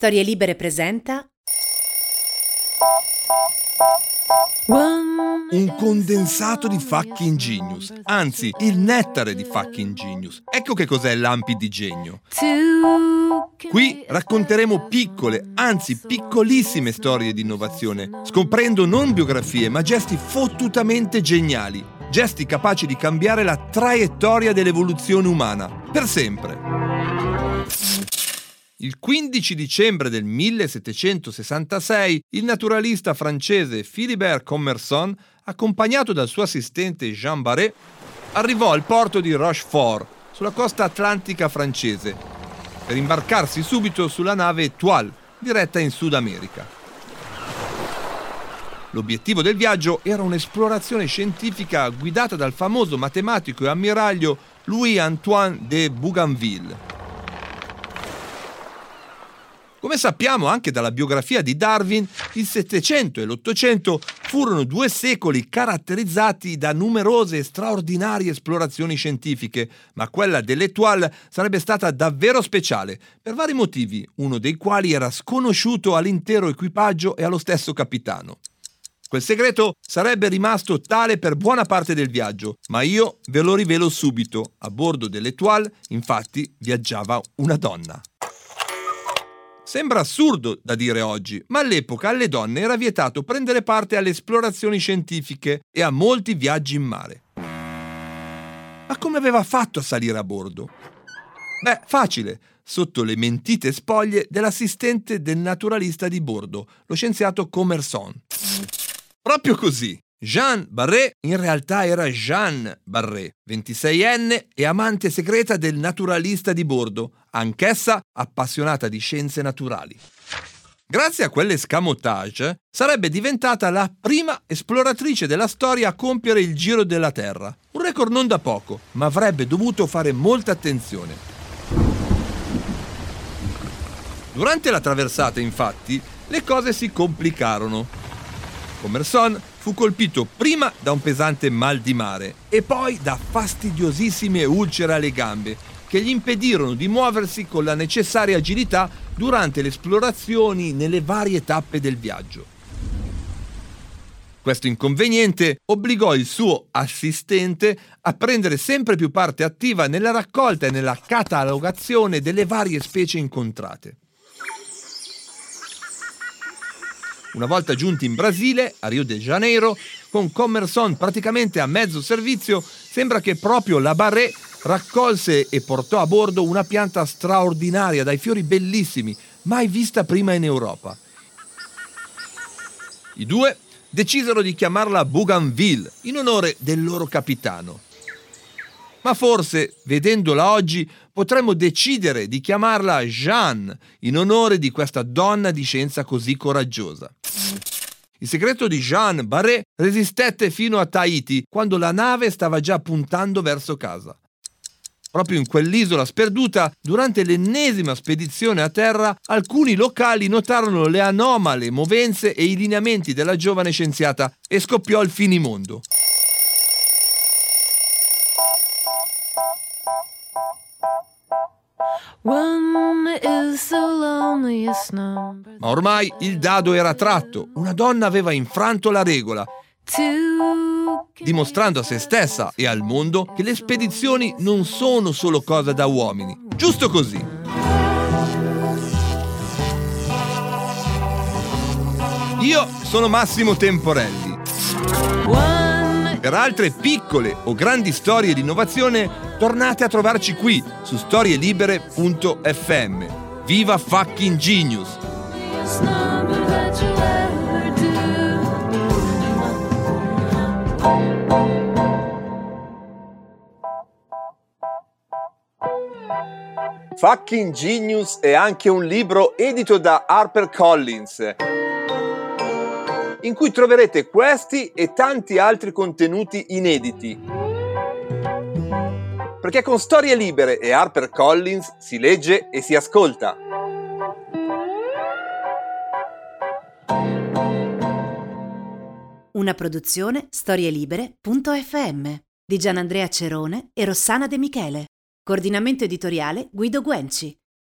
Storie Libere presenta Un condensato di fucking genius, anzi il nettare di fucking genius. Ecco che cos'è l'ampi di genio. Qui racconteremo piccole, anzi piccolissime storie di innovazione, scoprendo non biografie ma gesti fottutamente geniali, gesti capaci di cambiare la traiettoria dell'evoluzione umana, per sempre. Il 15 dicembre del 1766 il naturalista francese Philibert Commerson, accompagnato dal suo assistente Jean Barré, arrivò al porto di Rochefort, sulla costa atlantica francese, per imbarcarsi subito sulla nave Étoile, diretta in Sud America. L'obiettivo del viaggio era un'esplorazione scientifica guidata dal famoso matematico e ammiraglio Louis-Antoine de Bougainville come sappiamo anche dalla biografia di Darwin, il Settecento e l'Ottocento furono due secoli caratterizzati da numerose e straordinarie esplorazioni scientifiche, ma quella dell'Etoile sarebbe stata davvero speciale, per vari motivi, uno dei quali era sconosciuto all'intero equipaggio e allo stesso capitano. Quel segreto sarebbe rimasto tale per buona parte del viaggio, ma io ve lo rivelo subito. A bordo dell'Etoile, infatti, viaggiava una donna. Sembra assurdo da dire oggi, ma all'epoca alle donne era vietato prendere parte alle esplorazioni scientifiche e a molti viaggi in mare. Ma come aveva fatto a salire a bordo? Beh, facile, sotto le mentite spoglie dell'assistente del naturalista di bordo, lo scienziato Commerson. Proprio così. Jeanne Barré in realtà era Jeanne Barré, 26enne e amante segreta del naturalista di bordo, anch'essa appassionata di scienze naturali. Grazie a quell'escamotage sarebbe diventata la prima esploratrice della storia a compiere il giro della Terra. Un record non da poco, ma avrebbe dovuto fare molta attenzione. Durante la traversata, infatti, le cose si complicarono. Commerson fu colpito prima da un pesante mal di mare e poi da fastidiosissime ulcere alle gambe che gli impedirono di muoversi con la necessaria agilità durante le esplorazioni nelle varie tappe del viaggio. Questo inconveniente obbligò il suo assistente a prendere sempre più parte attiva nella raccolta e nella catalogazione delle varie specie incontrate. Una volta giunti in Brasile, a Rio de Janeiro, con Commerson praticamente a mezzo servizio, sembra che proprio la Barré raccolse e portò a bordo una pianta straordinaria dai fiori bellissimi, mai vista prima in Europa. I due decisero di chiamarla Bougainville in onore del loro capitano. Ma forse, vedendola oggi, potremmo decidere di chiamarla Jeanne in onore di questa donna di scienza così coraggiosa. Il segreto di Jean Barré resistette fino a Tahiti, quando la nave stava già puntando verso casa. Proprio in quell'isola sperduta, durante l'ennesima spedizione a terra, alcuni locali notarono le anomale movenze e i lineamenti della giovane scienziata e scoppiò il finimondo. Ma ormai il dado era tratto, una donna aveva infranto la regola, dimostrando a se stessa e al mondo che le spedizioni non sono solo cosa da uomini. Giusto così. Io sono Massimo Temporelli. Per altre piccole o grandi storie di innovazione, tornate a trovarci qui su storielibere.fm. Viva fucking genius! Fucking Genius è anche un libro edito da HarperCollins in cui troverete questi e tanti altri contenuti inediti. Perché con Storie Libere e HarperCollins si legge e si ascolta. Una produzione storielibere.fm di Gianandrea Cerone e Rossana De Michele. Coordinamento editoriale Guido Guenci.